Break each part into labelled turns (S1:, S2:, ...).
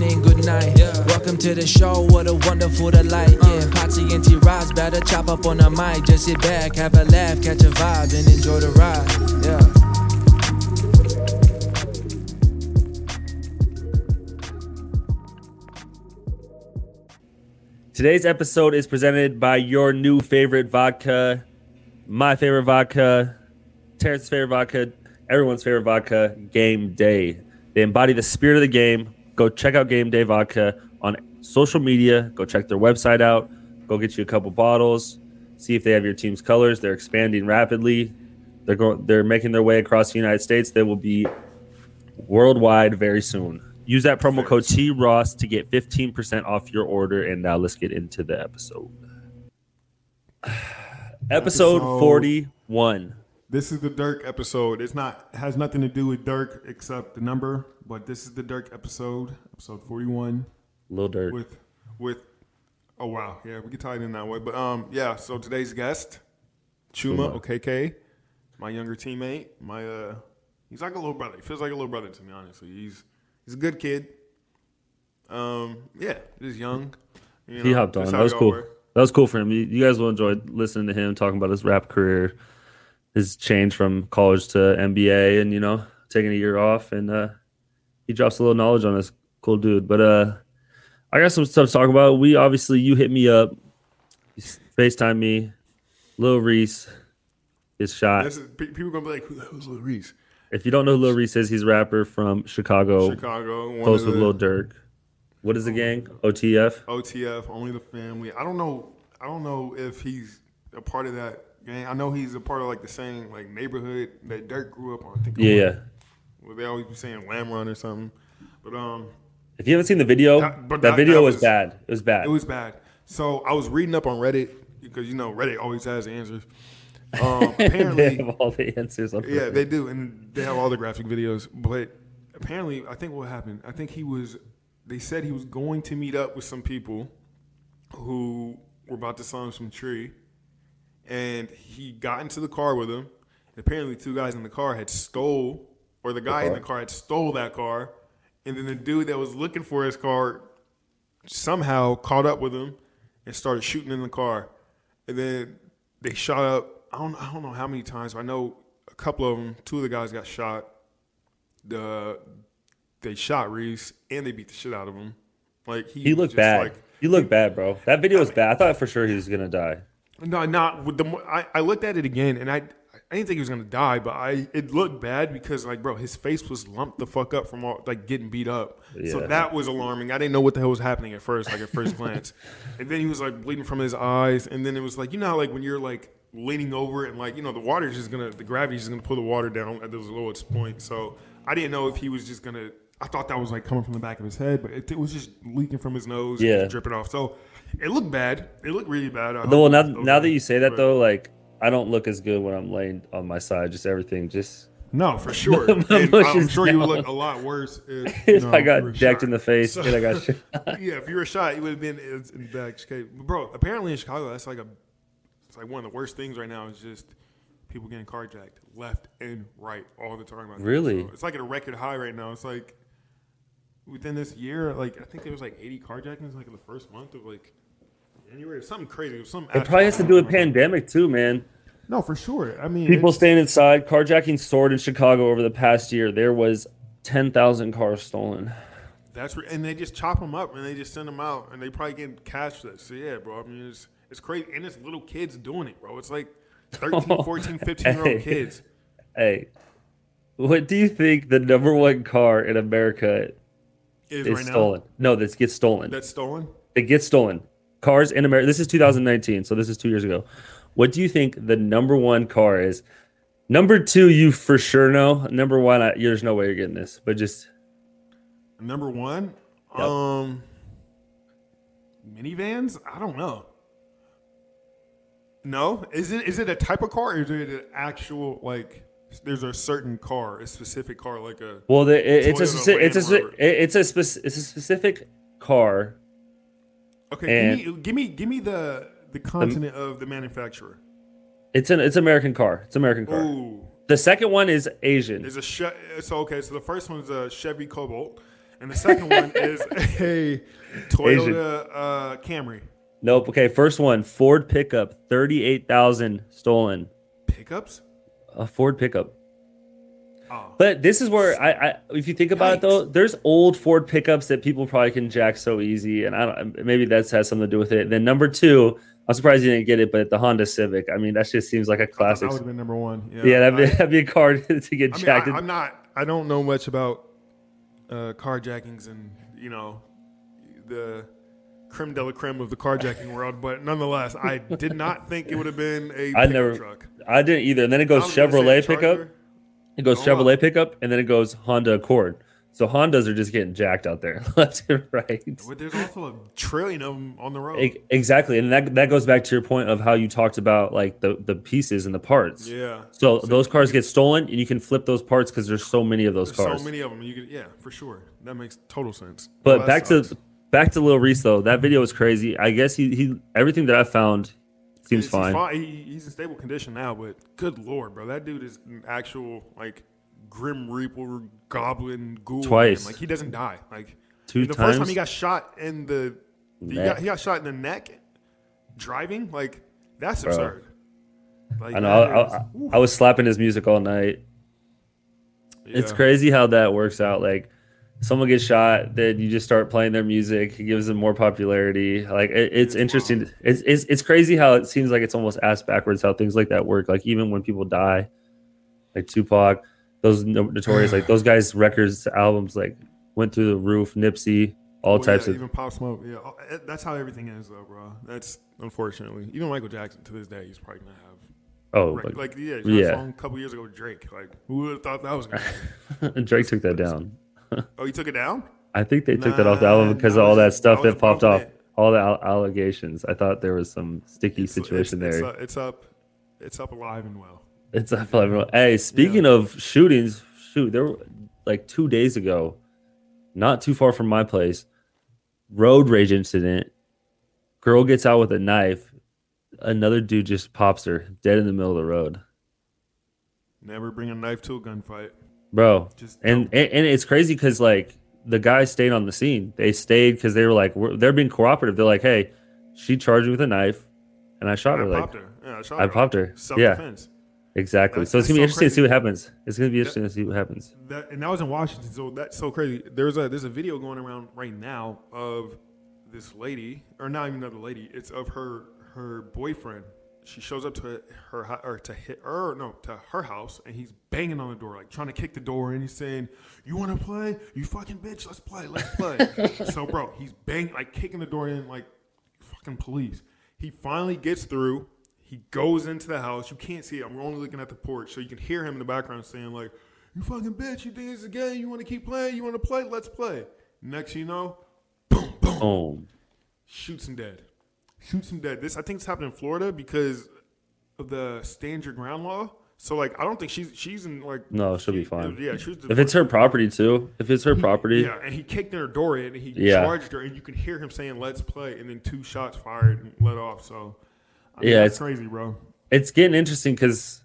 S1: evening, good night. Welcome to the show, what a wonderful delight. Uh. Yeah, Potsy and T Rods better chop up on the mic. Just sit back, have a laugh, catch a vibe, and enjoy the ride. Yeah.
S2: Today's episode is presented by your new favorite vodka, my favorite vodka, Terrence's favorite vodka, everyone's favorite vodka, Game Day. They embody the spirit of the game. Go check out Game Day Vodka on social media. Go check their website out. Go get you a couple bottles. See if they have your team's colors. They're expanding rapidly. They're going. They're making their way across the United States. They will be worldwide very soon. Use that promo code T Ross to get 15% off your order. And now let's get into the episode. Episode
S3: Episode-
S2: 41.
S3: This is the Dirk episode. It's not has nothing to do with Dirk except the number, but this is the Dirk episode, episode forty one,
S2: Little Dirk
S3: with with. Oh wow, yeah, we can tie it in that way. But um, yeah. So today's guest, Chuma. OKK, my younger teammate. My uh, he's like a little brother. He feels like a little brother to me. Honestly, he's he's a good kid. Um, yeah, he's young. You
S2: he hopped on. That was cool.
S3: were.
S2: That was cool for him. You, you guys will enjoy listening to him talking about his rap career, his change from college to NBA and you know taking a year off. And uh, he drops a little knowledge on us. Cool dude. But uh, I got some stuff to talk about. We obviously you hit me up, you Facetime me, Lil Reese, his shot.
S3: Is, pe- people gonna be like, "Who the hell's Lil Reese?"
S2: If you don't know who Lil Reese is, he's a rapper from Chicago,
S3: Chicago, one
S2: close with
S3: the-
S2: Lil Durk. What is the gang? OTF.
S3: OTF, only the family. I don't know. I don't know if he's a part of that gang. I know he's a part of like the same like neighborhood that Durk grew up on. I think.
S2: Yeah, yeah.
S3: Where they always be saying Lamron or something. But um,
S2: If you haven't seen the video,
S3: That- but
S2: that,
S3: that-
S2: video
S3: that
S2: was,
S3: was-
S2: bad. It was bad.
S3: it was bad. So I was reading up on Reddit because you know Reddit always has answers. Um,
S2: they have all the answers. On
S3: Yeah,
S2: Reddit.
S3: they do, and they have all the graphic videos. But apparently, I think what happened. I think he was. They said he was going to meet up with some people who were about to him some tree, and he got into the car with them. And apparently, two guys in the car had stole, or the guy in the uh-huh. car had stole that car, and then the dude that was looking for his car somehow caught up with him and started shooting in the car. And then they shot up. I don't. I don't know how many times. But I know a couple of them. Two of the guys got shot. The they shot Reese and they beat the shit out of him. Like he,
S2: he looked
S3: just
S2: bad.
S3: Like,
S2: he looked bad, bro. That video was bad. I thought for sure he was gonna die.
S3: No, not with the. I, I looked at it again and I. I didn't think he was gonna die, but I it looked bad because like bro, his face was lumped the fuck up from all like getting beat up.
S2: Yeah.
S3: So that was alarming. I didn't know what the hell was happening at first, like at first glance. And then he was like bleeding from his eyes, and then it was like you know how like when you're like leaning over and like you know the water's just gonna the gravity's just gonna pull the water down at the lowest point. So I didn't know if he was just gonna. I thought that was like coming from the back of his head, but it, it was just leaking from his nose, and
S2: Yeah.
S3: dripping off. So it looked bad. It looked really bad. I
S2: Well, now now that you say that
S3: But-
S2: though, like I don't look as good when I'm laying on my side. Just everything, just
S3: No, for sure. I'm sure you would
S2: down.
S3: look a lot worse if,
S2: if
S3: know,
S2: I got decked
S3: shot.
S2: in the face
S3: So-
S2: and I got
S3: yeah, if you were shot, you would have been in, back. But bro, apparently in Chicago, that's like a, it's like one of the worst things right now is just people getting carjacked left and right all the time.
S2: Really?
S3: So it's like at a record high right now. It's like within this year, like I think there was like 80 carjackings like in the first month of like January. Something crazy. It was some.
S2: It probably has to do with pandemic too, man.
S3: No, for sure. I mean,
S2: People staying inside. Carjacking soared in Chicago over the past year. There was ten thousand cars stolen.
S3: That's re- and they just chop them up and they just send them out and they probably get cash for that. So yeah, bro. I mean, it's it's crazy and it's little kids doing it, bro. It's like 13, 14, 15 year old kids.
S2: Hey, what do you think the number one car in America
S3: Is,
S2: is
S3: right
S2: stolen? No, this gets stolen.
S3: now that's stolen.
S2: It gets stolen. Cars in America. This is 2019, so this is two years ago. What do you think the number one car is? Number two, you for sure know. Number one, I, there's no way you're getting this, but just
S3: Number one,
S2: Yep.
S3: um, minivans. I don't know. No, is it is it a type of car or is it an actual like? There's a certain car, a specific car, like a
S2: well, the, it, it's a it's a
S3: Land
S2: spe-
S3: Rover.
S2: it- it's a it's a specific car.
S3: Okay. Give me give me give me the the continent of the manufacturer.
S2: It's an it's American car. It's American car.
S3: Ooh,
S2: The second one is Asian.
S3: Is a che- so okay. So the first one is a Chevy Cobalt, and the second one is a Toyota uh, Camry.
S2: Nope. Okay, first one Ford pickup, 38,000 stolen.
S3: Pickups?
S2: A Ford pickup.
S3: Oh.
S2: But this is where I, I if you think about it though, there's old Ford pickups that people probably can jack so easy, and I don't maybe that has something to do with it. Then number two, I'm surprised you didn't get it, but the Honda Civic. I mean, that just seems like a classic.
S3: That would have been number one. Yeah,
S2: Yeah, that'd be,
S3: I-
S2: that'd be a car to get
S3: I mean,
S2: jacked.
S3: I, am not. I don't know much about uh, carjackings and you know the creme de la creme of the carjacking world, but nonetheless, I did not think it would have been a
S2: I never-
S3: truck.
S2: I didn't either. And then it goes Chevrolet pickup. It goes
S3: Oh,
S2: Chevrolet
S3: wow.
S2: pickup, and then it goes Honda Accord. So Hondas are just getting jacked out there, left and right.
S3: But there's also a trillion of them on the road.
S2: Exactly, and that that goes back to your point of how you talked about like the the pieces and the parts.
S3: yeah.
S2: So those cars get stolen, and you can flip those parts because there's so many of those
S3: There's
S2: cars.
S3: so many of them. You can, yeah, for sure. That makes total sense.
S2: but
S3: Well,
S2: back
S3: sucks.
S2: to back to Lil Reese though, that video was crazy. I guess he he everything that I found seems
S3: He's- he's
S2: fine.
S3: He- he's in stable condition now, but good lord, bro, that dude is an actual like grim reaper, goblin, ghoul.
S2: Twice.
S3: man. Like he doesn't die. Like
S2: Two
S3: the first time he got shot in the he
S2: Neck.
S3: got, he got shot in the neck driving. Like that's
S2: Bro.
S3: absurd. Like,
S2: I know. I,
S3: that
S2: I. I was slapping his music all night. It's crazy how that works out. Like someone gets shot, then you just start playing their music. It gives them more popularity. Like it, it's interesting. It's, it's it's crazy how it seems like it's almost ass backwards how things like that work. Like even when people die, like Tupac, those notorious like those guys' records, albums like went through the roof. Nipsey, all types
S3: yeah,
S2: of.
S3: even pop smoke. Yeah, Oh, eh, that's how everything is, though, bro. That's unfortunately even Michael Jackson to this day. He's probably gonna have
S2: Oh,
S3: rec-
S2: like,
S3: like yeah,
S2: yeah.
S3: a couple years ago with Drake. Like who would have thought that was gonna?
S2: Drake took that down.
S3: oh, you took it down.
S2: I think they took that off the album because of all that stuff
S3: that
S2: popped off,
S3: it.
S2: all the al- allegations. I thought there was some sticky
S3: It's-
S2: situation
S3: it's,
S2: there.
S3: It's, it's up. It's up alive and well.
S2: It's up alive and well. Hey, speaking of shootings, shoot, there were like two days ago, not too far from my place, road rage incident. Girl gets out with a knife. Another dude just pops her dead in the middle of the road,
S3: Never bring a knife to a gunfight.
S2: Bro.
S3: Just
S2: And and, and it's crazy because like the guys stayed on the scene. They stayed because they were like we're, they're being cooperative. They're like, hey, she charged me with a knife, and I shot
S3: I
S2: her. Like
S3: popped her. Yeah, I shot
S2: I
S3: her.
S2: popped her.
S3: Self
S2: Yeah.
S3: defense.
S2: exactly.
S3: That's-
S2: so it's gonna be
S3: so
S2: interesting to see what happens. It's gonna be interesting to see what happens.
S3: That and that was in Washington, so that's so crazy. There's a there's a video going around right now of this lady, or not even another lady. It's of her her boyfriend. She shows up to her or to hit or no to her house, and he's banging on the door, like trying to kick the door, and he's saying, "You want to play? You fucking bitch, let's play, let's play." so, bro, he's bang like kicking the door in like fucking police. He finally gets through. He goes into the house. You can't see it. I'm only looking at the porch, so you can hear him in the background saying like, "You fucking bitch! You think it's a game? You want to keep playing? You want to play? Let's play." Next, you know, boom, boom,
S2: Boom.
S3: shoots him dead. Shoots him dead. This I think it's happened in Florida because of the stand your ground law. So like, I don't think she's she's in like
S2: No, she'll be fine.
S3: Yeah, she was
S2: If it's her property too, if it's her property,
S3: yeah, and he kicked in her door in, and he
S2: Yeah.
S3: charged her, and you can hear him saying "Let's play," and then two shots fired and let off. So, I mean,
S2: Yeah, it's-
S3: crazy, bro.
S2: it's getting interesting because,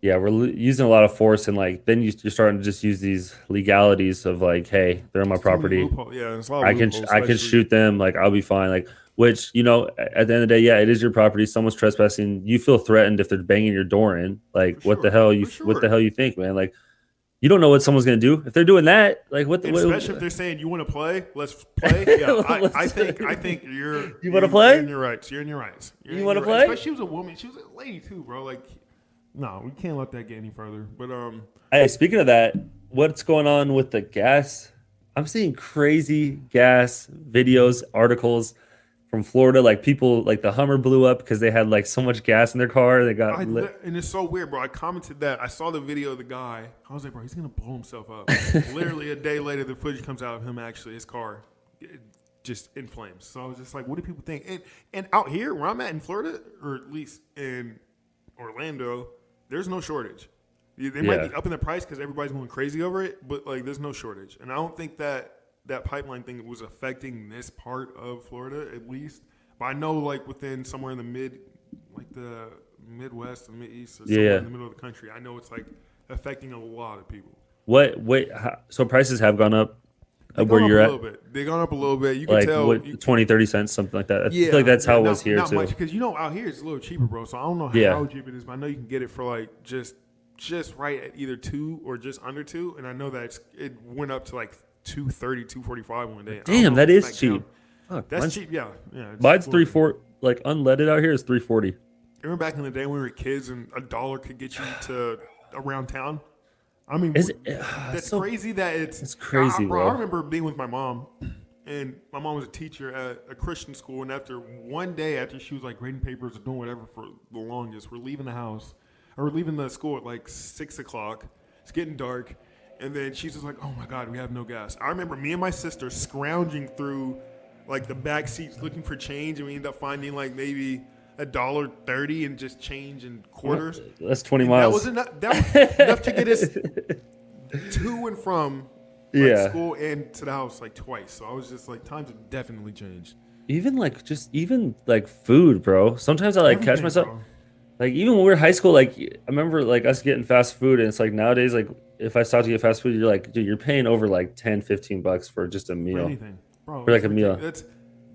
S2: yeah, we're l- using a lot of force, and like then you, you're starting to just use these legalities of like, hey, they're on my
S3: many
S2: property.
S3: Yeah, there's a lot of
S2: I can I can shoot them. Like I'll be fine. Like which you know at the end of the day, yeah, it is your property. Someone's trespassing. You feel threatened if they're banging your door in. Like
S3: For
S2: what the hell you
S3: for
S2: what the hell you think, man? Like you don't know what someone's gonna do if they're doing that. Like what the
S3: And
S2: what,
S3: especially if they're saying you want to play, let's play. Yeah, I,
S2: Let's-
S3: I think I think you're.
S2: You
S3: you're-
S2: wanna play?
S3: You're in your rights. You're in your rights. You're
S2: You wanna play?
S3: rights. Especially she was a woman. She was a lady too, bro. Like, no, we can't let that get any further. But um,
S2: Hey, speaking of that, what's going on with the gas? I'm seeing crazy gas videos, articles from Florida. Like people, like the Hummer blew up because they had like so much gas in their car. They got
S3: I,
S2: lit.
S3: and it's so weird, bro. I commented that. I saw the video of the guy. I was like, bro, he's gonna blow himself up. Literally a day later, the footage comes out of him actually his car eh, just in flames. So I was just like, what do people think? And and out here where I'm at in Florida, or at least in Orlando, there's no shortage. They they might
S2: Yeah.
S3: be upping the price because everybody's going crazy over it, but like, there's no shortage. And I don't think that that pipeline thing was affecting this part of Florida at least. But I know like within somewhere in the mid, like the Midwest and Mid East, or somewhere
S2: Yeah.
S3: in the middle of the country, I know it's like affecting a lot of people.
S2: What? Wait. How, so prices have gone up.
S3: They
S2: where you're at?
S3: a little bit. They gone up a little bit. You can
S2: Like
S3: tell.
S2: what,
S3: you-
S2: 20, 30 cents, something like that. I
S3: yeah,
S2: feel like that's how it
S3: not-
S2: was here
S3: not
S2: too.
S3: much because you know out here it's a little cheaper, bro. So I don't know how,
S2: Yeah.
S3: how cheap it is, but I know you can get it for like just just right at either two or just under two, and I know that it's, it went up to like 230, 245 one day.
S2: Damn, that is cheap. Fuck,
S3: That's
S2: mine's,
S3: cheap, yeah. yeah
S2: mine's three four. Like unleaded out here is three forty.
S3: Remember back in the day when we were kids and a dollar could get you to around town? I mean,
S2: it?
S3: Uh, that's
S2: so-
S3: crazy that it's
S2: It's crazy,
S3: I,
S2: bro.
S3: I remember being with my mom, and my mom was a teacher at a Christian school. And after one day, after she was like grading papers or doing whatever for the longest, we're leaving the house, or we're leaving the school at like six o'clock. It's getting dark, and then she's just like, "Oh my God, we have no gas." I remember me and my sister scrounging through like the back seats looking for change, and we ended up finding like maybe a dollar thirty and just change in quarters.
S2: That's twenty
S3: That
S2: miles.
S3: was enough. That was enough to get us to and from like,
S2: Yeah.
S3: school and to the house like twice. So I was just like, times have definitely changed.
S2: even like just even like food, bro. Sometimes I like catch myself.
S3: bro.
S2: Like even when we were in high school, like I remember like us getting fast food, and it's like nowadays, like if I stop to get fast food, you're like, dude, you're paying over like 10, 15 bucks for just a
S3: For
S2: meal.
S3: anything, bro.
S2: For, like, a meal.
S3: That's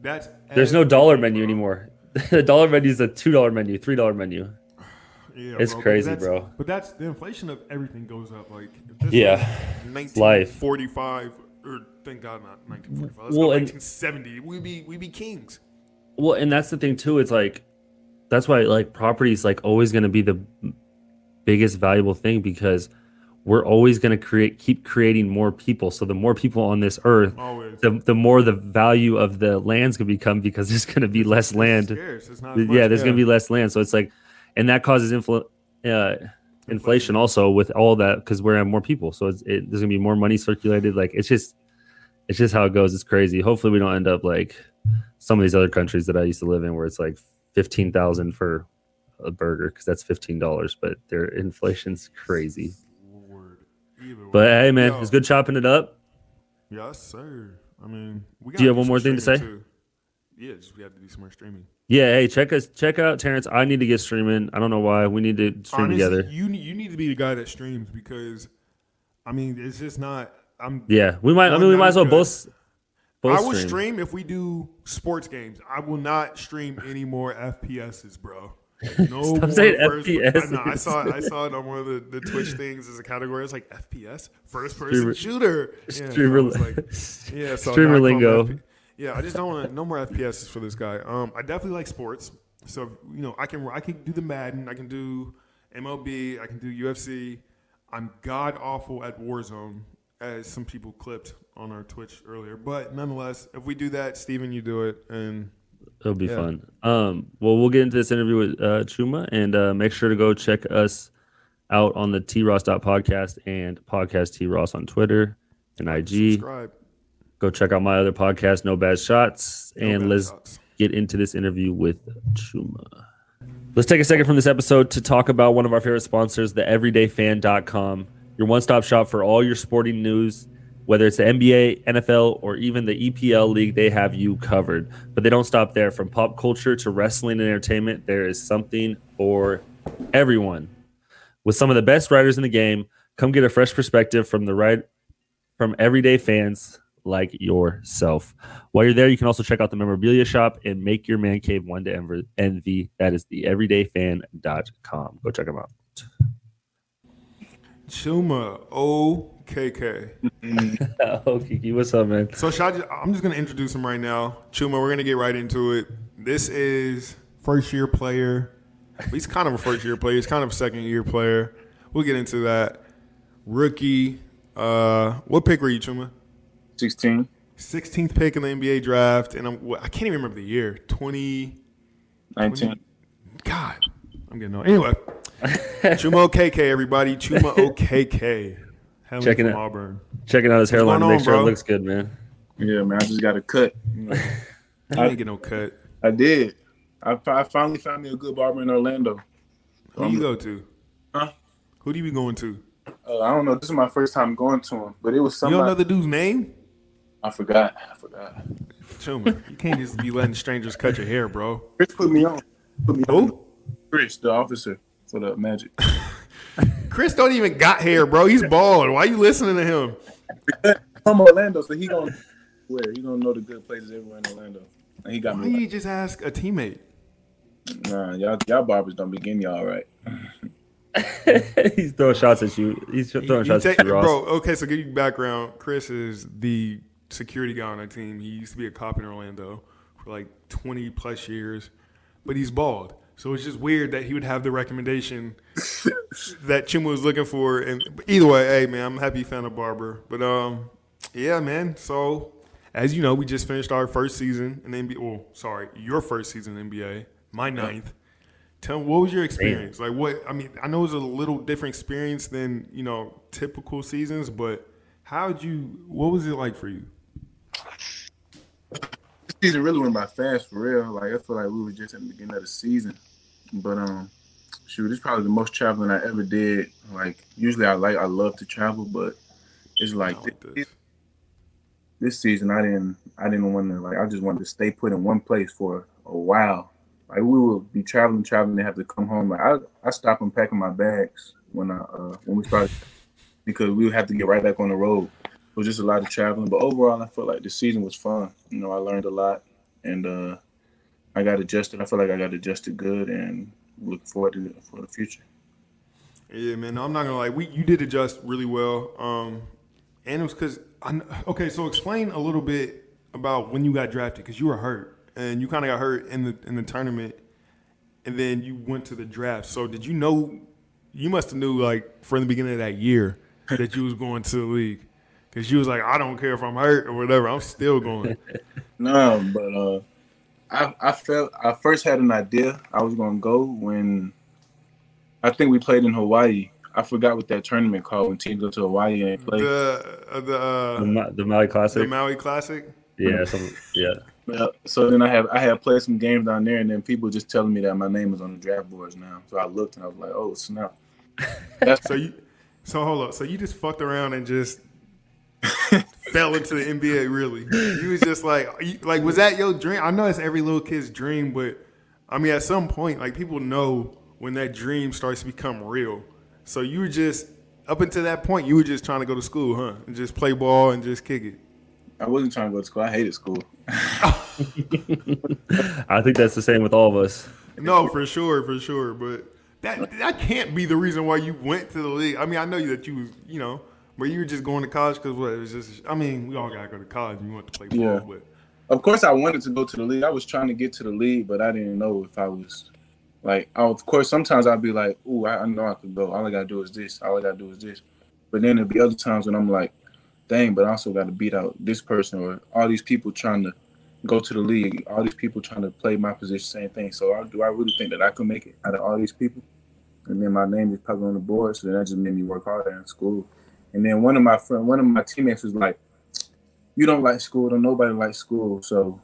S3: that's.
S2: There's no dollar menu
S3: bro.
S2: anymore. the dollar menu is a two dollar menu, three dollar menu.
S3: Yeah,
S2: It's
S3: bro,
S2: crazy, bro.
S3: But that's the inflation of everything goes up. Like
S2: Yeah. life.
S3: 1945 or thank God not 1945.
S2: Well,
S3: go
S2: and-
S3: 1970. We be we be kings.
S2: Well, and that's the thing too. It's like that's why like property is like always going to be the biggest valuable thing because we're always going to create keep creating more people. So the more people on this earth,
S3: Always.
S2: the the more the value of the land's going to become because there's going to be less land.
S3: It's not
S2: yeah, there's going to be less land. So it's like, and that causes infl- uh, inflation also with all that because we're having more people. So it's, it, there's going to be more money circulated. Like it's just, it's just how it goes. It's crazy. Hopefully we don't end up like some of these other countries that I used to live in where it's like fifteen thousand for a burger because that's fifteen dollars, but their inflation's crazy.
S3: Lord.
S2: But hey, man,
S3: Yo.
S2: it's good chopping it up.
S3: Yes, sir. I mean, we
S2: Do you have one more thing to say?
S3: too. Yeah, just we have to do some more streaming.
S2: Yeah, hey, check us, check out Terrence. I need to get streaming. I don't know why. We need to stream
S3: Honestly,
S2: together.
S3: you you need to be the guy that streams because, I mean, it's just not. I'm.
S2: Yeah, we might. I mean, we might as well
S3: good.
S2: both. Both
S3: I will
S2: stream.
S3: stream if we do sports games. I will not stream any more FPSs, bro. No
S2: Stop saying FPS.
S3: I, I saw it. I saw it on one of the, the Twitch things as a category. It's like FPS, first person
S2: Streamer-
S3: shooter. Yeah,
S2: Streamer,
S3: like, yeah, so
S2: streamer lingo.
S3: FP Yeah, I just don't want no more FPSs for this guy. Um, I definitely like sports, so you know I can I can do the Madden, I can do MLB, I can do UFC. I'm god awful at Warzone, as some people clipped on our Twitch earlier. But nonetheless, if we do that, Steven, you do it, and
S2: It'll be
S3: Yeah.
S2: fun. Um, well, we'll get into this interview with uh, Chuma, and uh, make sure to go check us out on the T Ross podcast and podcast T Ross on Twitter and IG.
S3: subscribe.
S2: Go check out my other podcast, No Bad Shots,
S3: No
S2: and
S3: bad
S2: let's
S3: shots.
S2: get into this interview with Chuma. Let's take a second from this episode to talk about one of our favorite sponsors, the everydayfan.com, your one stop shop for all your sporting news. Whether it's the NBA, NFL, or even the EPL league, they have you covered. But they don't stop there. From pop culture to wrestling and entertainment, there is something for everyone. With some of the best writers in the game, come get a fresh perspective from the right from everyday fans like yourself. While you're there, you can also check out the memorabilia shop and make your man cave one to envy. That is the everydayfan.com. Go check them out.
S3: Chuma Okeke.
S2: oh, Kiki, what's up, man?
S3: So should I just, I'm just gonna introduce him right now. Chuma, we're gonna get right into it. This is first year player. He's kind of a first year player. He's kind of a second year player. We'll get into that. Rookie. Uh, what pick were you, Chuma?
S4: 16,
S3: 16th pick in the NBA draft, and I'm, I can't even remember the year. 20.
S4: 19.
S3: God, I'm getting old. Anyway, Chuma Okeke, everybody. Chuma Okeke. Helen
S2: Checking
S3: from
S2: it.
S3: Auburn.
S2: Checking out his hairline to make
S3: on,
S2: sure
S3: bro?
S2: it looks good, man.
S4: Yeah, man, I just got a cut. You know,
S3: I didn't get no cut.
S4: I did. I, I finally found me a good barber in Orlando.
S3: Who do you go to?
S4: Huh?
S3: Who do you be going to?
S4: Uh, I don't know. This is my first time going to him, but it was
S3: You
S4: somebody.
S3: don't know the dude's name?
S4: I forgot. I forgot.
S3: Chuma, you can't just be letting strangers cut your hair, bro.
S4: Chris put me on. Put me on.
S3: Who?
S4: Chris, the officer for the Magic.
S3: Chris don't even got hair, bro. He's bald. Why you listening to him?
S4: from Orlando, so he gonna where he gonna know the good places everywhere in Orlando. And he got
S3: Why
S4: me.
S3: you just ask a teammate?
S4: nah, y'all y'all barbers don't be getting y'all right.
S2: He's throwing shots at you. He's throwing
S3: You
S2: shots
S3: take-
S2: at you, Ross.
S3: bro, okay, so give you background. Chris is the security guy on our team. He used to be a cop in Orlando for like 20 plus years, but he's bald. So it's just weird that he would have the recommendation that Chuma was looking for. And either way, hey man, I'm happy you found a barber. But um, yeah, man. So as you know, we just finished our first season in the NBA. Well, sorry, your first season in NBA, my ninth. Tell me, what was your experience? Like, what? I mean, I know it was a little different experience than you know typical seasons, but how'd you? What was it like for you?
S4: This season really went by fast for real. Like I feel like we were just at the beginning of the season. But um shoot, this is probably the most traveling I ever did. Like usually I like I love to travel, but it's like
S3: like
S4: this,
S3: this.
S4: this season I didn't I didn't want to like I just wanted to stay put in one place for a while. Like we would be traveling, traveling, and have to come home. Like I I stopped unpacking my bags when I uh when we started because we would have to get right back on the road. It was just a lot of traveling. But overall I felt like the season was fun. You know, I learned a lot and uh I got adjusted. I feel like I got adjusted good and look forward to it for the future.
S3: Yeah, man. No, I'm not gonna lie. We you did adjust really well. Um, and it was because okay. So explain a little bit about when you got drafted because you were hurt and you kind of got hurt in the in the tournament, and then you went to the draft. So did you know? You must have knew like from the beginning of that year that you was going to the league because you was like, I don't care if I'm hurt or whatever. I'm still going.
S4: No, but uh, I I felt I first had an idea I was gonna go when I think we played in Hawaii. I forgot what that tournament called when teams go to Hawaii and play.
S3: the uh, the
S2: The,
S3: uh,
S2: Ma- the Maui Classic.
S3: the Maui Classic.
S2: yeah, some, yeah.
S4: Yeah, so then I have I had played some games down there, and then people just telling me that my name is on the draft boards now. So I looked and I was like, oh snap. That's
S3: So you, so hold up. So you just fucked around and just fell into the NBA. Really, you was just like, you, like, was that your dream? I know it's every little kid's dream, but I mean, at some point, like people know when that dream starts to become real. So you were just up until that point, you were just trying to go to school, huh? And just play ball and just kick it.
S4: I wasn't trying to go to school. I hated school.
S2: I think that's the same with all of us.
S3: No, for sure, for sure. But that that can't be the reason why you went to the league. I mean, I know that you was, you know, but you were just going to college because what? It was just. I mean, we all gotta go to college. and You want to play ball,
S4: Yeah.
S3: but
S4: Of course, I wanted to go to the league. I was trying to get to the league, but I didn't know if I was like. I, of course, sometimes I'd be like, "Ooh, I, I know I could go. All I gotta do is this. All I gotta do is this." But then there'd be other times when I'm like, "Dang!" But I also got to beat out this person or all these people trying to go to the league. All these people trying to play my position, same thing. So I, do I really think that I could make it out of all these people? And then my name is probably on the board, so that just made me work harder in school. And then one of my friend, one of my teammates was like, "You don't like school. Don't nobody like school. So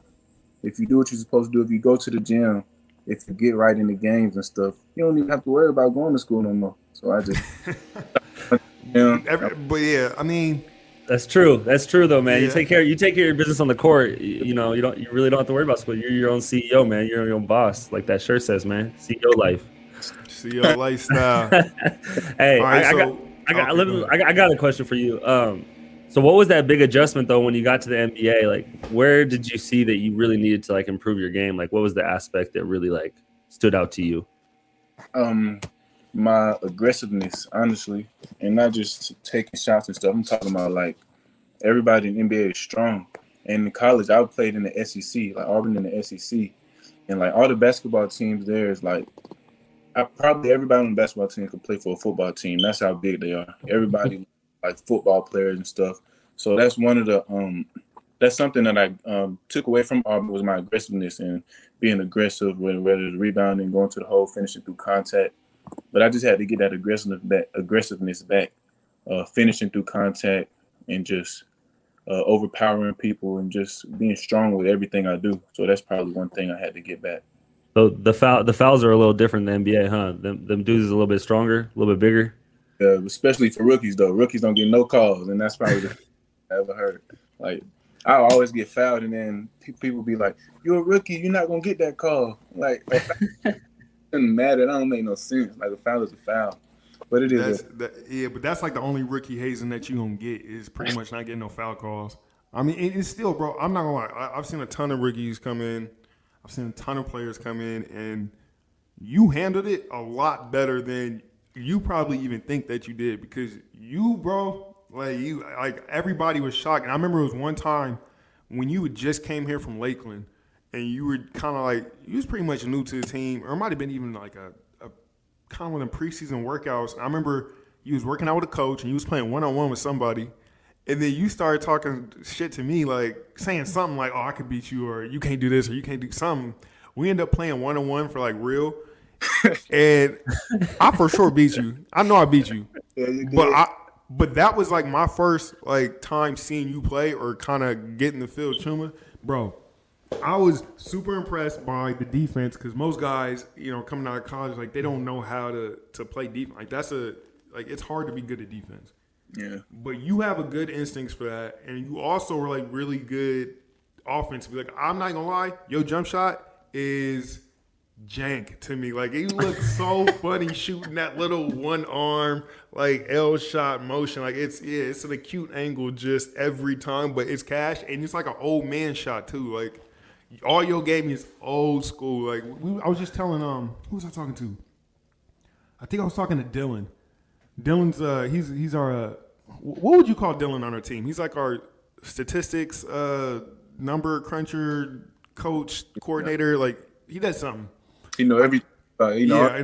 S4: if you do what you're supposed to do, if you go to the gym, if you get right in the games and stuff, you don't even have to worry about going to school no more." So I just, yeah,
S3: every, but yeah, I mean,
S2: That's true. That's true though, man. You take care. You take care of your business on the court. You, you know, you don't. You really don't have to worry about school. You're your own CEO, man. You're your own boss, like that shirt says, man. CEO life.
S3: CEO lifestyle.
S2: Hey,
S3: All right,
S2: I, I
S3: so-
S2: got, I got,
S3: okay, go
S2: me- I got, I got a question for you. Um, so what was that big adjustment though when you got to the NBA? Like, where did you see that you really needed to like improve your game? Like, what was the aspect that really like stood out to you?
S4: um, my aggressiveness, honestly, and not just taking shots and stuff. I'm talking about like everybody in NBA is strong. And in college, I played in the SEC, like Auburn in the SEC, and like all the basketball teams there is like, I probably everybody on the basketball team could play for a football team. That's how big they are. Everybody like football players and stuff. So that's one of the um, that's something that I um, took away from Auburn was my aggressiveness and being aggressive, whether whether it's rebounding, going to the hole, finishing through contact. But I just had to get that aggressiveness back, aggressiveness back, uh, finishing through contact, and just uh, overpowering people and just being strong with everything I do. So that's probably one thing I had to get back.
S2: So the foul, the fouls are a little different than NBA, huh? Them, them dudes is a little bit stronger, a little bit bigger.
S4: Uh, especially for rookies though, rookies don't get no calls, and that's probably the I ever heard. Like I always get fouled, and then people be like, "You're a rookie, you're not gonna get that call." Like it doesn't matter. That don't make no sense. Like a foul is a foul. But it is.
S3: That's
S4: a-
S3: that, yeah, but that's like the only rookie hazing that you gonna get is pretty much not getting no foul calls. I mean, it, it's still, bro. I'm not gonna lie. I, I've seen a ton of rookies come in. I've seen a ton of players come in, and you handled it a lot better than you probably even think that you did because you, bro, like you, like everybody was shocked. And I remember it was one time when you just came here from Lakeland, and you were kind of like you was pretty much new to the team, or it might have been even like a, a kind of them preseason workouts. I remember you was working out with a coach and you was playing one on one with somebody, and then you started talking shit to me, like saying something like, "Oh, I could beat you," or "You can't do this," or "You can't do something." We end up playing one on one for like real, and I for sure beat you. I know I beat you,
S4: yeah, you
S3: but I. But that was like my first like time seeing you play or kind of getting the field, Chuma, bro. I was super impressed by the defense because most guys, you know, coming out of college, like they don't know how to to play defense. Like that's a like it's hard to be good at defense.
S4: Yeah.
S3: But you have a good instincts for that, and you also are like really good offensively. Like I'm not gonna lie, your jump shot is jank to me. Like you look so funny shooting that little one arm like L shot motion. Like it's yeah, it's an acute angle just every time, but it's cash and it's like an old man shot too. Like all your game is old school. Like we, I was just telling um who was I talking to? I think I was talking to Dylan. Dylan's uh he's he's our uh, what would you call Dylan on our team? He's like our statistics uh number cruncher coach coordinator like he does something.
S4: You know every. Uh, you know.
S3: yeah,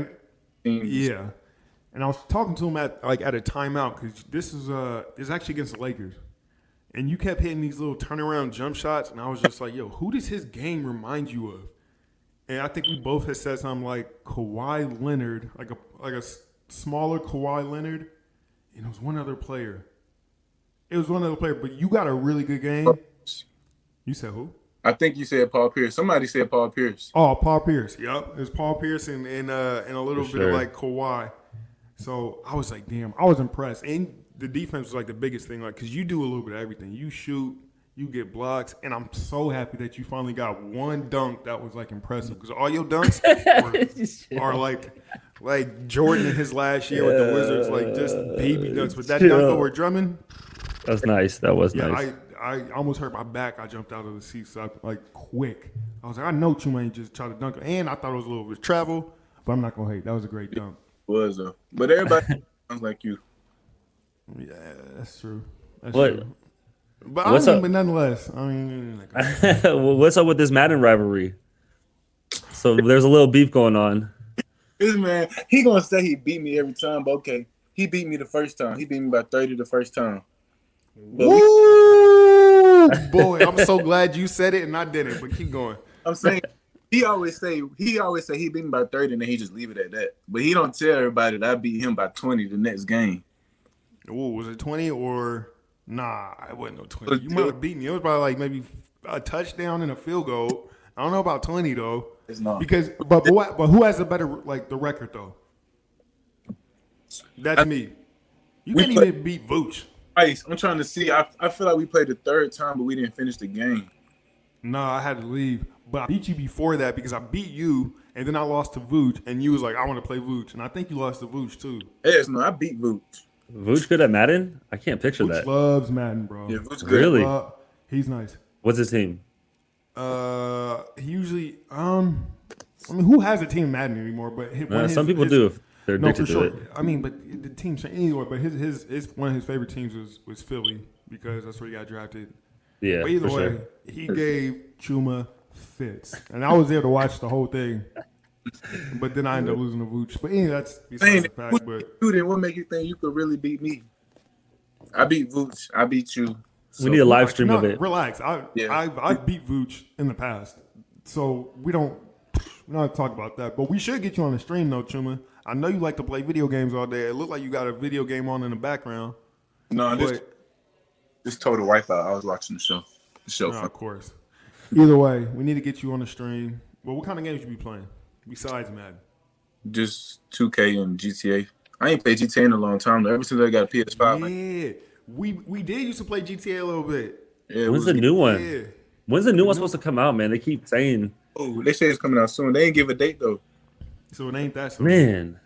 S3: and, yeah. And I was talking to him at like at a timeout because this is uh is actually against the Lakers, and you kept hitting these little turnaround jump shots, and I was just like, yo, who does his game remind you of? And I think we both had said something like Kawhi Leonard, like a like a smaller Kawhi Leonard, and it was one other player. It was one other player, but you got a really good game. You said who?
S4: I think you said Paul Pierce. Somebody said Paul Pierce.
S3: Oh, Paul Pierce. Yep, it's Paul Pierce and and, uh, and a little
S2: For
S3: bit of like Kawhi. So I was like, damn, I was impressed. And the defense was like the biggest thing, like because you do a little bit of everything. You shoot, you get blocks, and I'm so happy that you finally got one dunk that was like impressive because all your dunks were, are like like Jordan in his last year with the Wizards, like just baby dunks. But that dunk
S2: Chill.
S3: over Drummond,
S2: That was nice. That was
S3: yeah,
S2: nice.
S3: I, I almost hurt my back. I jumped out of the seat, so I, like quick. I was like, I know Chuma ain't just try to dunk. And I thought it was a little bit of travel, but I'm not gonna hate. That was a great dunk.
S4: Was though. But everybody sounds like you.
S3: Yeah, that's true. That's
S2: What-
S3: true. But I
S2: what's
S3: mean,
S2: up-
S3: but nonetheless, I mean, like,
S2: What's up with this Madden rivalry? So there's a little beef going on.
S4: This man, he gonna say he beat me every time, but okay. He beat me the first time. He beat me by 30 the first time. But
S3: Woo! boy, I'm so glad you said it and I didn't. But keep going.
S4: I'm saying he always say he always say he beat me by 30 and then he just leave it at that. But he don't tell everybody that I beat him by 20 the next game.
S3: Ooh, was it 20 or nah? It wasn't no 20. You might have beaten me. It was probably like maybe a touchdown and a field goal. I don't know about 20 though.
S4: It's not.
S3: Because but but, what, but who has a better like the record though? That's me. You
S4: We
S3: can't
S4: play-
S3: even beat Vooch.
S4: Ice, I'm trying to see. I, I feel like we played the third time, but we didn't finish the game.
S3: No, I had to leave. But I beat you before that because I beat you and then I lost to Vooch and you was like, I want to play Vooch. And I think you lost to Vooch too.
S4: Yes, no, I beat Vooch.
S2: Vooch good at Madden? I can't picture
S3: Vooch
S2: that.
S3: loves Madden, bro.
S4: Yeah, Vooch good.
S2: Really?
S3: Uh, he's nice.
S2: What's his team?
S3: Uh, he usually, um, I mean, who has a team in Madden anymore? But his, one
S2: Uh,
S3: of
S2: some people
S3: his-
S2: do if they're
S3: No, for
S2: to
S3: sure.
S2: it.
S3: I mean, but the team change anyway. But his his his one of his favorite teams was was Philly because that's where he got drafted.
S2: Yeah,
S3: But either
S2: for
S3: way,
S2: sure.
S3: he gave Chuma fits, and I was there to watch the whole thing. But then I ended up losing to Vooch. But anyway, that's besides
S4: Saying
S3: the fact. But
S4: dude, then what make you think you could really beat me? I beat Vooch. I beat you. So,
S2: we need a live stream
S3: no,
S2: of it.
S3: Relax. I
S4: Yeah.
S3: I've, I've beat Vooch in the past, so we don't we don't have to talk about that. But we should get you on the stream though, Chuma. I know you like to play video games all day. It looked like you got a video game on in the background.
S4: No, this
S3: But
S4: this total wipeout. I was watching the show. The show.
S3: no, of course. Either way, we need to get you on the stream. Well, what kind of games you be playing besides Madden?
S4: Just 2K and GTA. I ain't played GTA in a long time. Though. Ever since I got a PS5, like,
S3: Yeah, we we did used to play GTA a little bit.
S4: yeah,
S2: When's the new one?
S3: Yeah,
S2: When's the new one supposed to come out, man? They keep saying,
S4: Oh, they say it's coming out soon. They ain't give a date though.
S3: so it ain't that. So
S2: man,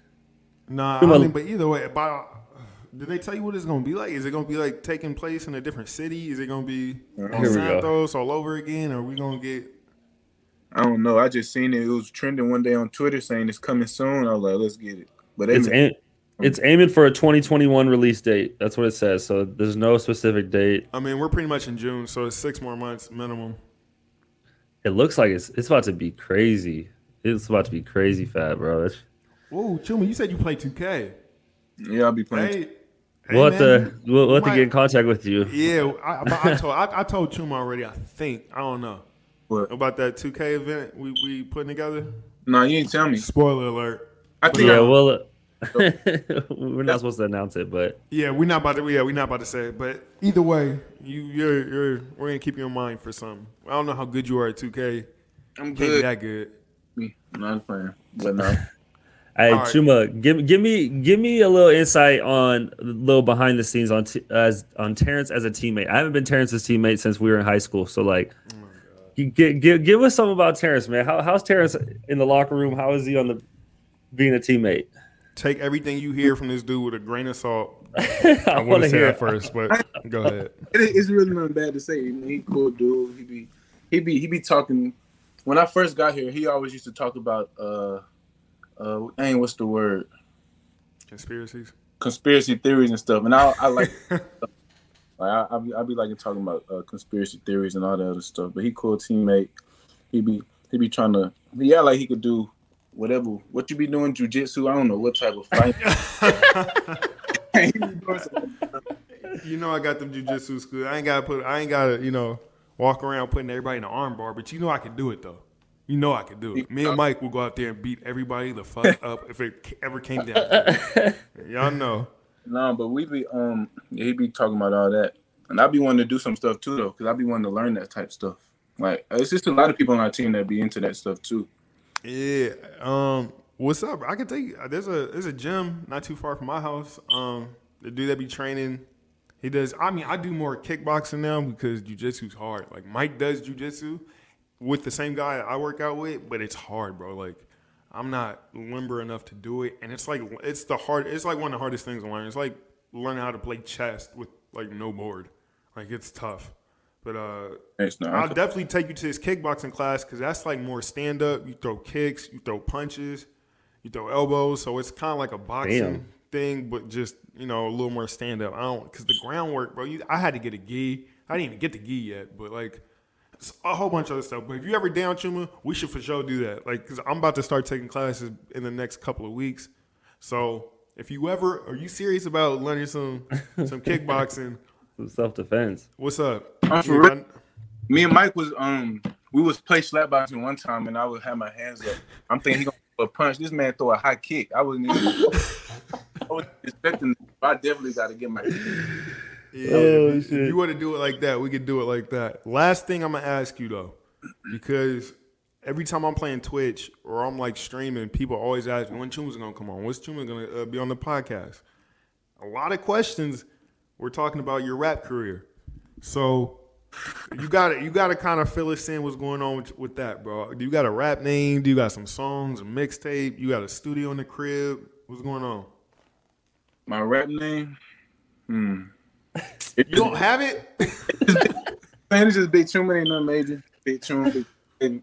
S3: Nah, I mean, but either way, about uh, did they tell you what it's gonna be like? Is it gonna be like taking place in a different city? Is it gonna be uh-huh. on
S2: Here go.
S3: Santos all over again? Or are we gonna get?
S4: I don't know. I just seen it. It was trending one day on Twitter saying it's coming soon. I was like, let's get it. But it's
S2: It's
S4: been-
S2: aim, it's aiming for a 2021 release date. That's what it says. So there's no specific date.
S3: I mean, we're pretty much in June, so it's six more months minimum.
S2: It looks like it's it's about to be crazy. It's about to be crazy fat, bro. It's,
S3: Whoa, Chuma, you said you play 2K.
S4: yeah, I'll be playing.
S3: Hey,
S2: we'll
S3: hey,
S2: have to we'll, we'll have to get in contact with you.
S3: Yeah, I, I told I, I told Chuma already. I think I don't know
S4: But
S3: about that 2K event we we putting together.
S4: no, you ain't tell me.
S3: Spoiler alert.
S4: I think
S2: Yeah,
S4: I,
S2: well, uh, we're not supposed to announce it, but
S3: Yeah, we're not about to. Yeah, we're not about to say it. But either way, you you're you're we're gonna keep you in mind for something. I don't know how good you are at 2K.
S4: I'm
S3: Can't be
S4: good.
S3: that good.
S4: Me, not playing. But no.
S2: hey,
S3: All right.
S2: Chuma, give give me give me a little insight on a little behind the scenes on t- as on Terrence as a teammate. I haven't been Terrence's teammate since we were in high school, so like.
S3: Oh
S2: Give, give, give us something about Terrence, man. How, how's Terrence in the locker room? How is he on the being a teammate?
S3: Take everything you hear from this dude with a grain of salt.
S2: I
S3: I
S2: want
S3: want
S2: to
S3: to say
S2: hear
S3: that
S2: it.
S3: first, but go ahead.
S4: It- it's really nothing bad to say. I mean, he cool dude. He be he be he be talking. When I first got here, he always used to talk about uh uh dang, what's the word?
S3: Conspiracies.
S4: Conspiracy theories and stuff. And I I like like I I be, I be liking talking about uh, conspiracy theories and all that other stuff. But he cool teammate. He be he be trying to yeah like he could do whatever. What you be doing jujitsu? I don't know what type of fight. He be doing some-
S3: You know I got them jujitsu school. I ain't gotta put. I ain't gotta you know walk around putting everybody in the arm bar. But you know I can do it though. You know I can do it. Me and Mike will go out there and beat everybody the fuck up if it ever came down. Y'all know.
S4: No, but we be um he be talking about all that, and I be wanting to do some stuff too though, because I be wanting to learn that type stuff. Like it's just a lot of people on our team that be into that stuff too.
S3: Yeah. Um. What's up? I can take. There's a there's a gym not too far from my house. Um. The dude that be training, he does. I mean, I do more kickboxing now because jujitsu's hard. Like Mike does jujitsu with the same guy I work out with, but it's hard, bro. Like I'm not limber enough to do it, and it's like it's the hard. It's like one of the hardest things to learn. It's like learning how to play chess with like no board. Like it's tough. But uh,
S4: no,
S3: I'll definitely take you to this kickboxing class because that's like more stand up. You throw kicks, you throw punches, you throw elbows. So it's kind of like a boxing
S2: Damn.
S3: thing, but just you know a little more stand up. I don't because the groundwork, bro. You, I had to get a gi. I didn't even get the gi yet, but like it's a whole bunch of other stuff. But if you ever down Chuma, we should for sure do that. Like because I'm about to start taking classes in the next couple of weeks. So if you ever are you serious about learning some some kickboxing?
S2: Self defense.
S3: What's up?
S4: I'm for
S3: Yeah,
S4: real. me and Mike was um we was play slapboxing one time, and I would have my hands up. I'm thinking he gonna throw a punch. This man throw a high kick. I wasn't even. I was expecting. I definitely got to get my.
S3: Yeah,
S2: Oh,
S3: if, if you want to do it like that, we could do it like that. Last thing I'm gonna ask you though, because every time I'm playing Twitch or I'm like streaming, people always ask me when Chuma's gonna come on. When's Chuma gonna uh, be on the podcast? A lot of questions. We're talking about your rap career, so you got to You got to kind of fill us in. What's going on with, with that, bro? Do you got a rap name? Do you got some songs, a mixtape? You got a studio in the crib? What's going on?
S4: My rap name. Hmm.
S3: You don't have it.
S4: Man, it's just Big Chuma. Ain't nothing major. Big Chuma. Big,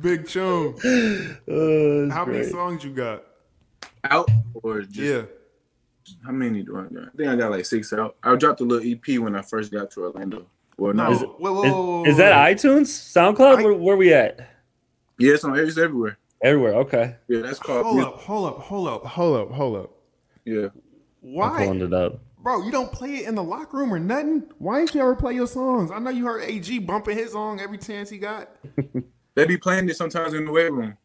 S3: Big Chum.
S2: Oh,
S3: How many songs you got?
S4: Out or just
S3: Yeah.
S4: how many do I got? I think I got like six out. I dropped a little EP when I first got to Orlando. Well, no,
S3: No.
S2: Is it-
S3: whoa, whoa,
S2: Is,
S3: whoa, whoa,
S2: is that iTunes, SoundCloud?
S3: I-
S2: where, where we at?
S4: yeah, it's on it's everywhere.
S2: Everywhere. Okay,
S4: Yeah, that's called.
S3: Hold up, hold up, hold up, hold up, hold up.
S4: Yeah,
S2: I'm
S3: Why,
S2: pulling it up.
S3: bro? You don't play it in the locker room or nothing? Why ain't you ever play your songs? I know you heard AG bumping his song every chance he got.
S4: they be playing it sometimes in the weight room.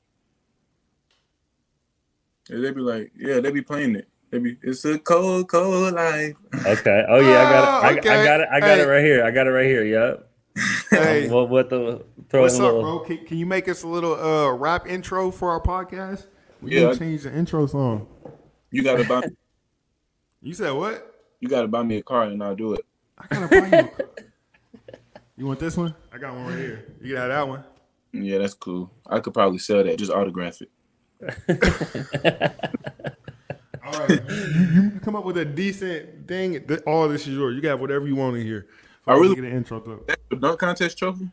S4: Yeah, they be like, yeah, they be playing it. They be, it's a cold, cold life.
S2: Okay. Oh yeah, I got it. I, I got it. I got it right here. I got it right here. Yep.
S3: Hey,
S2: What? What the? Throw
S3: what's up,
S2: little.
S3: bro? Can, can you make us a little uh rap intro for our podcast? We
S4: Yeah.
S3: can change the intro song.
S4: You gotta buy,
S3: You said what?
S4: you gotta buy me a car and I'll do it.
S3: I gotta buy you. a- you want this one? I got one right here. You got that one.
S4: Yeah, that's cool. I could probably sell that. Just autograph it.
S3: All right, you, you come up with a decent thing. th- All this is yours. You got whatever you want in here.
S4: I really-
S3: get an intro though.
S4: That's the dunk contest trophy.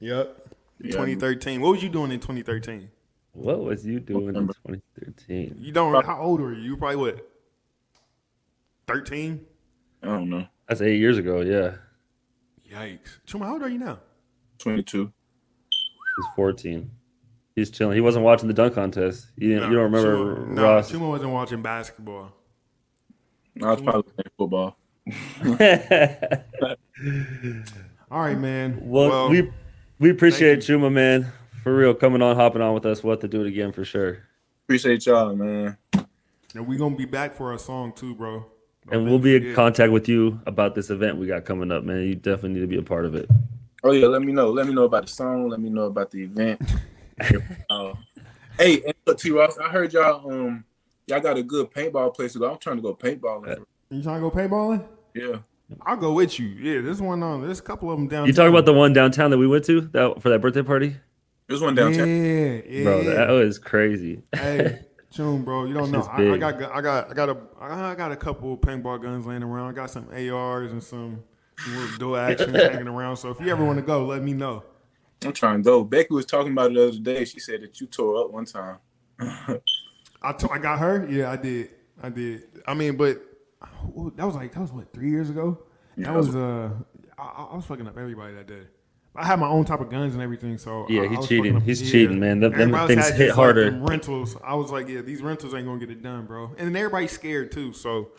S3: Yep.
S4: Yeah.
S3: 2013. What was you doing in 2013?
S2: What was you doing in 2013?
S3: You don't. How old were you? You were probably what? 13.
S4: I don't know.
S2: That's eight years ago. Yeah,
S3: Yikes. Chuma, how old are you now?
S4: Twenty two.
S2: he's 14. He's chilling. He wasn't watching the dunk contest. You, didn't, you don't remember
S3: Chuma, no,
S2: Ross?
S3: Chuma wasn't watching basketball.
S4: I was probably playing football.
S3: All right, man.
S2: well, we we appreciate Chuma, man, for real, coming on, hopping on with us. We'll have to do it again for sure.
S4: Appreciate y'all, man.
S3: and we gonna be back for a song too, bro. Don't
S2: And we'll be in
S3: forget.
S2: contact with you about this event we got coming up, man. You definitely need to be a part of it.
S4: Oh yeah, let me know. Let me know about the song. Let me know about the event. Uh, hey, and look, T Ross, I heard y'all um y'all got a good paintball place to go. I'm trying to go paintballing.
S3: You trying to go paintballing?
S4: Yeah.
S3: I'll go with you. Yeah, there's one on. There's a couple of them down.
S2: You talking about the one downtown that we went to that for that birthday party,
S4: There's one downtown.
S3: Yeah, yeah.
S2: bro? That was crazy.
S3: hey, Tune, bro. You don't know. I, I got, I got, I got a, I got a couple paintball guns laying around. I got some ARs and some little dual action hanging around. So if you ever want to go, let me know.
S4: I'm trying to go. Becky was talking about it the other day. She said that you tore up one time.
S3: I, to- I got her. Yeah, I did. I did. I mean, but that was like that was what three years ago.
S4: Yeah,
S3: that
S4: that was-
S3: was uh, I, I was fucking up everybody that day. I had my own type of guns and everything, so
S2: Yeah,
S3: I,
S2: he
S3: I was
S2: cheating.
S3: fucking up-
S2: He's cheating, man. Them- them things hit
S3: just, like,
S2: harder.
S3: them rentals. I was like, yeah, these rentals ain't gonna get it done, bro. And then everybody's scared too. So,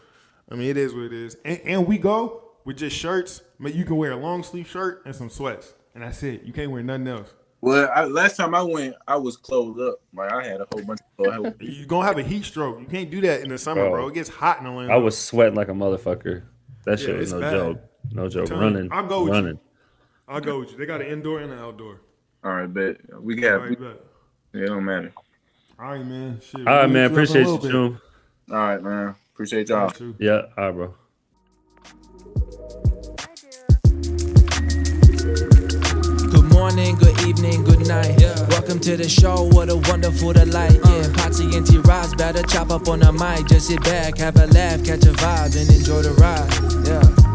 S3: I mean, it is what it is. And, and we go with just shirts. But you can wear a long sleeve shirt and some sweats, and that's it. You can't wear nothing else.
S4: Well, I, last time I went, I was closed up. Like I had a whole bunch of clothes.
S3: You're gonna have a heat stroke. You can't do that in the summer,
S2: Bro.
S3: bro. It gets hot in Orlando.
S2: I was sweating like a motherfucker. That shit
S3: Yeah,
S2: was
S3: it's
S2: no
S3: bad.
S2: joke. No joke.
S3: telling you,
S2: Running.
S3: I'll go with you.
S2: running.
S3: I'll go with you. They got an indoor and an outdoor.
S4: All right, bet we got.
S3: All right, bet.
S4: it don't matter.
S3: All right, man. Shit,
S2: All right, man.
S3: hit you up in a
S2: Appreciate you,
S3: little bit.
S2: June.
S4: All right, man. Appreciate y'all.
S3: too.
S2: Yeah. All right, bro.
S1: Morning, good evening, good night. Welcome to the show, what a wonderful delight. Uh. Yeah, Potsy and T Rods better chop up on the mic. Just sit back, have a laugh, catch a vibe, and enjoy the ride. Yeah.